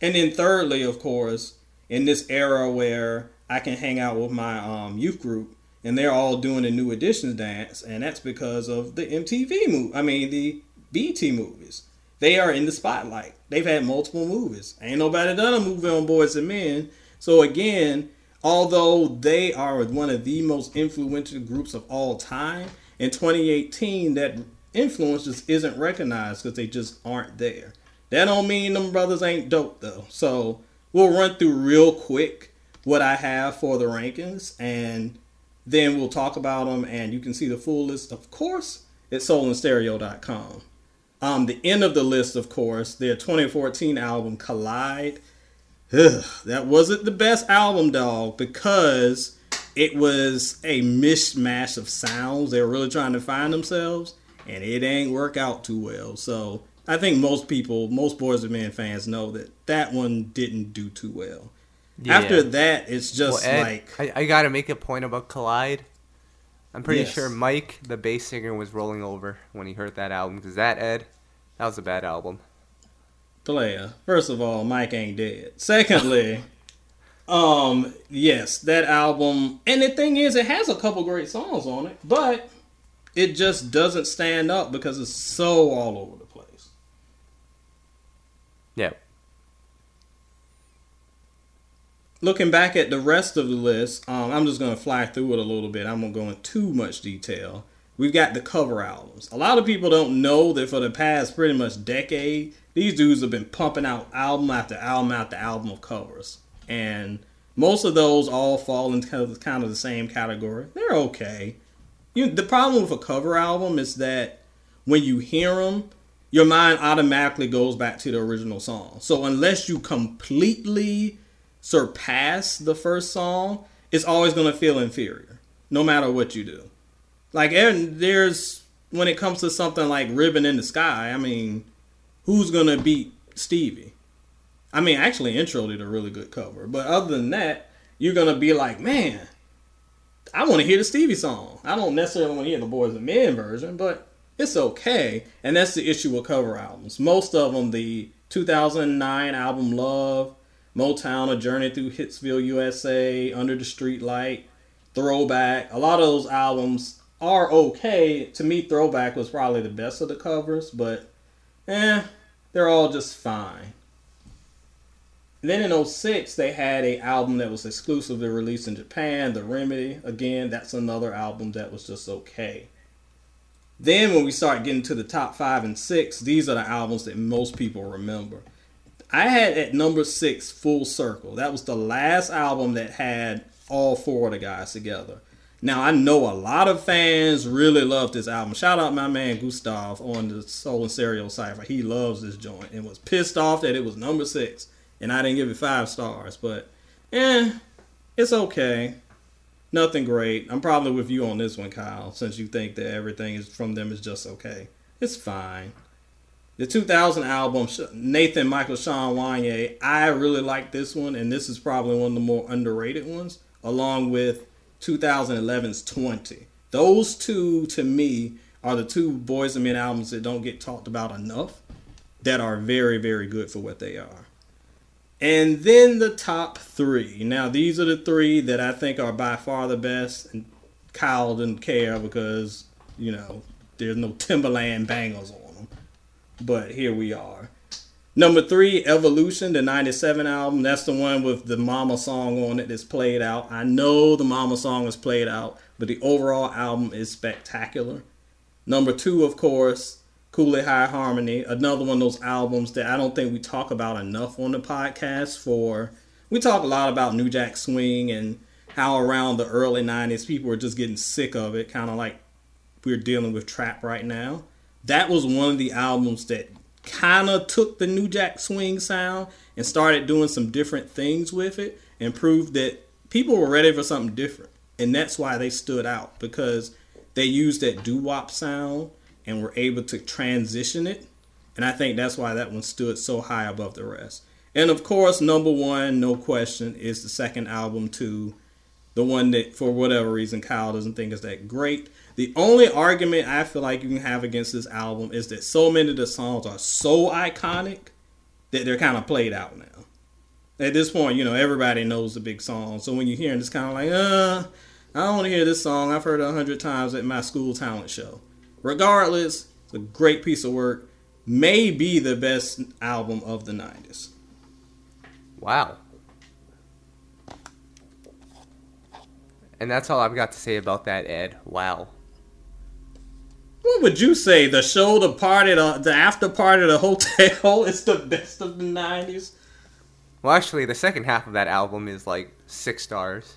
And then thirdly, of course, in this era where I can hang out with my um, youth group and they're all doing the new editions dance, and that's because of the MTV movie. I mean, the BET movies. They are in the spotlight. They've had multiple movies. Ain't nobody done a movie on Boyz II Men. So again, although they are one of the most influential groups of all time, in 2018 that influence just isn't recognized because they just aren't there. That don't mean them brothers ain't dope though. So we'll run through real quick what I have for the rankings, and then we'll talk about them, and you can see the full list, of course, at soulandstereo.com. Um, the end of the list, of course, their 2014 album Collide. Ugh, that wasn't the best album, dog, because it was a mishmash of sounds. They were really trying to find themselves, and it ain't work out too well. So I think most people, most Boyz II Men fans know that that one didn't do too well. Yeah. After that, it's just Well, Ed, like I, I got to make a point about Collide. I'm pretty Yes. sure Mike, the bass singer, was rolling over when he heard that album. Because that, Ed, that was a bad album. player. First of all, Mike ain't dead. Secondly, um, yes, that album. And the thing is, it has a couple great songs on it, but it just doesn't stand up because it's so all over the place. Yeah. Looking back at the rest of the list, um, I'm just going to fly through it a little bit. I'm going to go into too much detail. We've got the cover albums. A lot of people don't know that for the past pretty much decade, these dudes have been pumping out album after album after album of covers. And most of those all fall into kind of, kind of the same category. They're okay. You, the problem with a cover album is that when you hear them, your mind automatically goes back to the original song. So unless you completely surpass the first song, it's always going to feel inferior, no matter what you do. Like, and there's when it comes to something like Ribbon in the Sky, I mean, who's going to beat Stevie? I mean, actually, Intro did a really good cover, but other than that, you're going to be like, man, I want to hear the Stevie song. I don't necessarily want to hear the Boyz II Men version, but it's okay. And that's the issue with cover albums. Most of them, the 2009 album Love, Motown, A Journey Through Hitsville, USA, Under the Streetlight, Throwback, a lot of those albums are okay. To me, Throwback was probably the best of the covers, but eh, they're all just fine. Then in 06, they had a album that was exclusively released in Japan, The Remedy. Again, that's another album that was just okay. Then when we start getting to the top five and six, these are the albums that most people remember. I had at number six Full Circle. That was the last album that had all four of the guys together. Now I know a lot of fans really love this album. Shout out my man Gustav on the Soul and Stereo Cipher. He loves this joint and was pissed off that it was number six and I didn't give it five stars. But eh, it's okay. Nothing great. I'm probably with you on this one, Kyle, since you think that everything is from them is just okay. It's fine. The 2000 album, Nathan Michael Sean Wanya, I really like this one, and this is probably one of the more underrated ones, along with 2011's 20. Those two, to me, are the two Boyz II Men albums that don't get talked about enough, that are very, very good for what they are. And then the top three. Now, these are the three that I think are by far the best. And Kyle didn't care because, you know, there's no Timbaland bangers on. But here we are. Number three, Evolution, the 97 album. That's the one with the Mama song on it that's played out. I know the Mama song is played out, but the overall album is spectacular. Number two, of course, Cooleyhighharmony, another one of those albums that I don't think we talk about enough on the podcast. For we talk a lot about New Jack Swing and how around the early '90s people were just getting sick of it, kind of like we're dealing with trap right now. That was one of the albums that kind of took the New Jack Swing sound and started doing some different things with it and proved that people were ready for something different. And that's why they stood out because they used that doo wop sound and were able to transition it. And I think that's why that one stood so high above the rest. And of course, number one, no question, is the second album to the one that, for whatever reason, Kyle doesn't think is that great. The only argument I feel like you can have against this album is that so many of the songs are so iconic that they're kind of played out now. At this point, you know, everybody knows the big song. So when you hear it, it's kind of like, uh, I don't want to hear this song. I've heard it a hundred times at my school talent show. Regardless, it's a great piece of work. May be the best album of the 90s. Wow. And that's all I've got to say about that, Ed. Wow. What would you say? The show, the party, the, the after party, the hotel is the best of the 90s? Well, actually, the second half of that album is like six stars.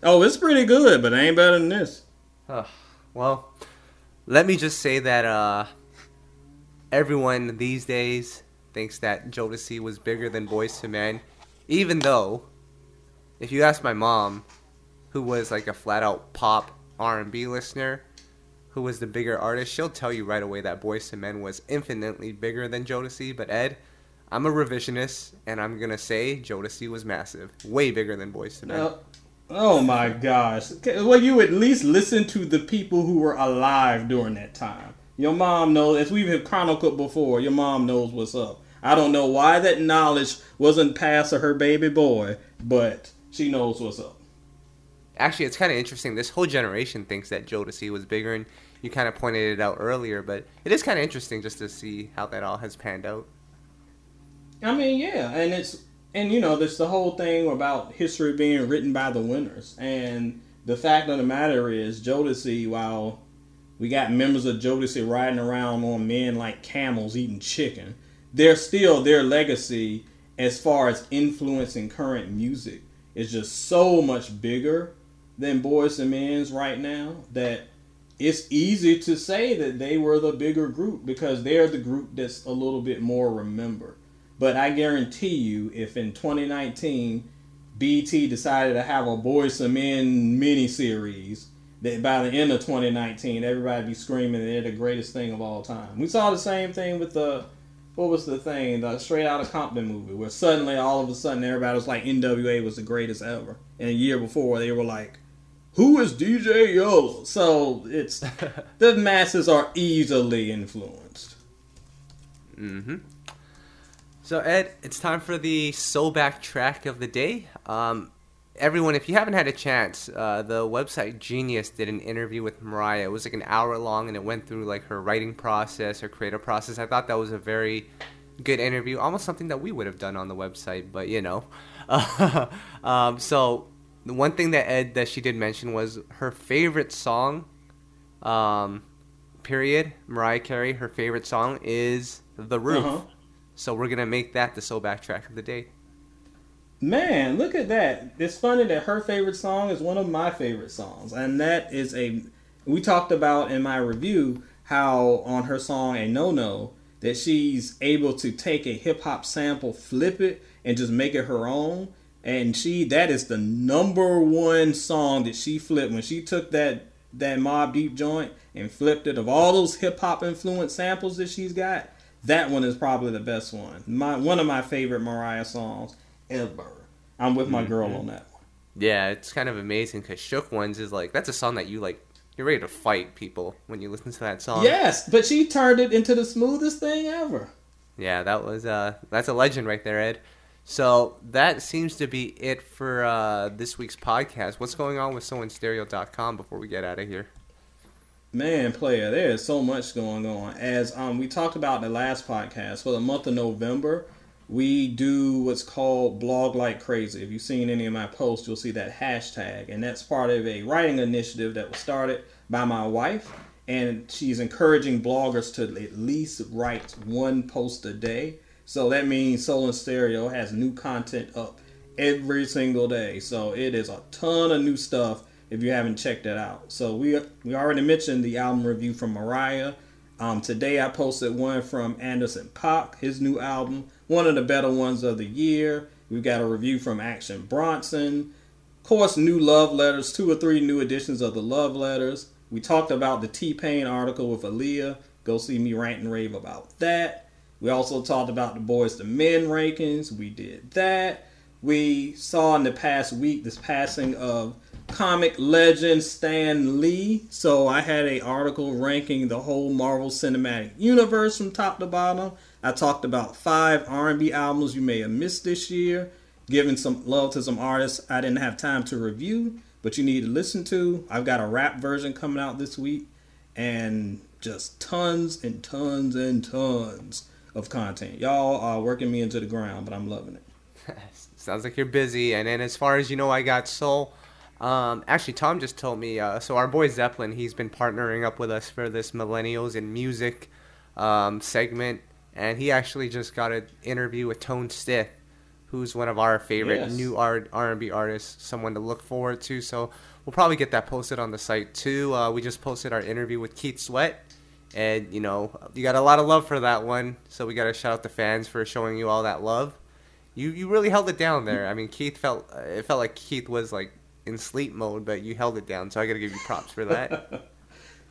Oh, it's pretty good, but it ain't better than this. Oh, well, let me just say that uh, everyone these days thinks that Jodeci was bigger than Boyz II Men, even though, if you ask my mom, who was like a flat out pop R&B listener, who was the bigger artist, she'll tell you right away that Boyz II Men was infinitely bigger than Jodeci. But Ed, I'm a revisionist, and I'm gonna say Jodeci was massive, way bigger than Boyz II Men. Now, Oh my gosh. Well, you at least listen to the people who were alive during that time. Your mom knows, as we've chronicled before, your mom knows what's up. I don't know why that knowledge wasn't passed to her baby boy, but she knows what's up. Actually, it's kind of interesting. This whole generation thinks that Jodeci was bigger, and you kind of pointed it out earlier, but it is kind of interesting just to see how that all has panned out. I mean, yeah, and it's and you know, there's the whole thing about history being written by the winners. And the fact of the matter is, Jodeci, while we got members of Jodeci riding around on men like camels eating chicken, they're still their legacy as far as influencing current music is just so much bigger than Boyz II Men's right now that it's easy to say that they were the bigger group because they're the group that's a little bit more remembered. But I guarantee you, if in 2019 BET decided to have a boys and Men miniseries, that by the end of 2019, everybody be screaming they're the greatest thing of all time. We saw the same thing with the what was the thing, the Straight Outta Compton movie, where suddenly all of a sudden everybody was like NWA was the greatest ever, and a year before they were like, "Who is DJ Yella?" So it's the masses are easily influenced. Mm-hmm. So Ed, it's time for the soul back track of the day. Um, everyone, if you haven't had a chance, uh, the website Genius did an interview with Mariah. It was like an hour long, and it went through like her writing process, her creative process. I thought that was a very good interview, almost something that we would have done on the website, but you know. um, so the one thing that Ed that she did mention was her favorite song. Um, period. Mariah Carey, her favorite song is "The Roof." Uh-huh. So we're gonna make that the soul back track of the day. Man, look at that. It's funny that her favorite song is one of my favorite songs. And that is a. We talked about in my review how on her song A No No that she's able to take a hip hop sample, flip it, and just make it her own. And she that is the number one song that she flipped when she took that that Mobb Deep joint and flipped it of all those hip hop influenced samples that she's got. That one is probably the best one. My one of my favorite Mariah songs ever. I'm with my girl on that one. Yeah, it's kind of amazing because Shook Ones is like that's a song that you like. You're ready to fight people when you listen to that song. Yes, but she turned it into the smoothest thing ever. Yeah, that was uh that's a legend right there, Ed. So that seems to be it for uh, this week's podcast. What's going on with SoulandStereo.com before we get out of here? Man, player, there is so much going on. As um, we talked about the last podcast, for the month of November, we do what's called blog like crazy. If you've seen any of my posts, you'll see that hashtag, and that's part of a writing initiative that was started by my wife, and she's encouraging bloggers to at least write one post a day. So that means Soul and Stereo has new content up every single day. So it is a ton of new stuff if you haven't checked that out. So we we already mentioned the album review from Mariah. Um, today I posted one from Anderson .Paak, his new album, one of the better ones of the year. We've got a review from Action Bronson. Of course, new love letters, two or three new editions of the love letters. We talked about the T Pain article with Aaliyah. Go see me rant and rave about that. We also talked about the Boyz II Men rankings. We did that. We saw in the past week this passing of comic legend Stan Lee. So I had a article ranking the whole Marvel Cinematic Universe from top to bottom. I talked about five R&B albums you may have missed this year, giving some love to some artists I didn't have time to review, but you need to listen to. I've got a rap version coming out this week, and just tons and tons and tons of content. Y'all are working me into the ground, but I'm loving it. Sounds like you're busy. And then as far as you know, I got Soul. Um, actually, Tom just told me. Uh, so our boy Zeppelin, he's been partnering up with us for this millennials in music um, segment, and he actually just got an interview with Tone Stith, who's one of our favorite Yes. new R and B artists. Someone to look forward to. So we'll probably get that posted on the site too. Uh, we just posted our interview with Keith Sweat. And you know you got a lot of love for that one, so we got to shout out the fans for showing you all that love. You you really held it down there. I mean, Keith felt it felt like Keith was like in sleep mode, but you held it down. So I got to give you props for that.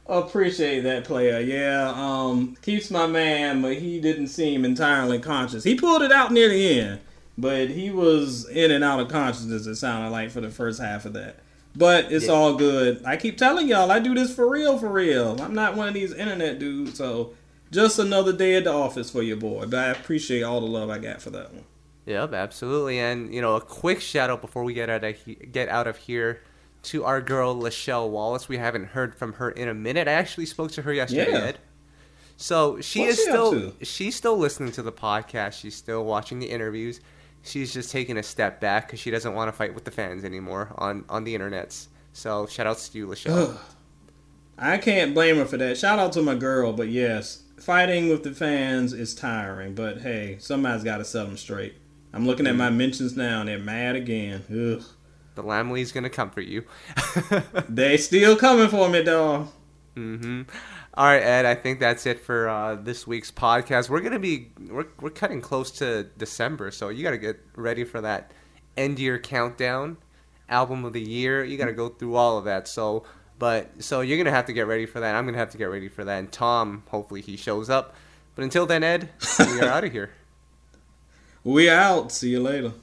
Appreciate that player. Yeah, um, keeps my man, but he didn't seem entirely conscious. He pulled it out near the end, but he was in and out of consciousness. It sounded like for the first half of that. But it's Yeah. all good. I keep telling y'all, I do this for real, for real. I'm not one of these internet dudes, so just another day at the office for your boy. But I appreciate all the love I got for that one. yep, absolutely. And you know, a quick shout out before we get out of he- get out of here to our girl Lachelle Wallace. We haven't heard from her in a minute. I actually spoke to her yesterday. Yeah. Ed. So she What's is she still she's still listening to the podcast. She's still watching the interviews. She's just taking a step back because she doesn't want to fight with the fans anymore on on the internets. So shout outs to you, Lachelle. I can't blame her for that. Shout out to my girl, but yes, fighting with the fans is tiring. But hey, somebody's got to set them straight. I'm looking at my mentions now, and they're mad again. Ugh. The Lamley's gonna comfort you. They still coming for me, dog. hmm All right, Ed. I think that's it for uh, this week's podcast. We're gonna be we're we're cutting close to December, so you gotta get ready for that end year countdown, album of the year. You gotta go through all of that. So, but so you're gonna have to get ready for that. I'm gonna have to get ready for that. And Tom, hopefully he shows up. But until then, Ed, we are out of here. We out. See you later.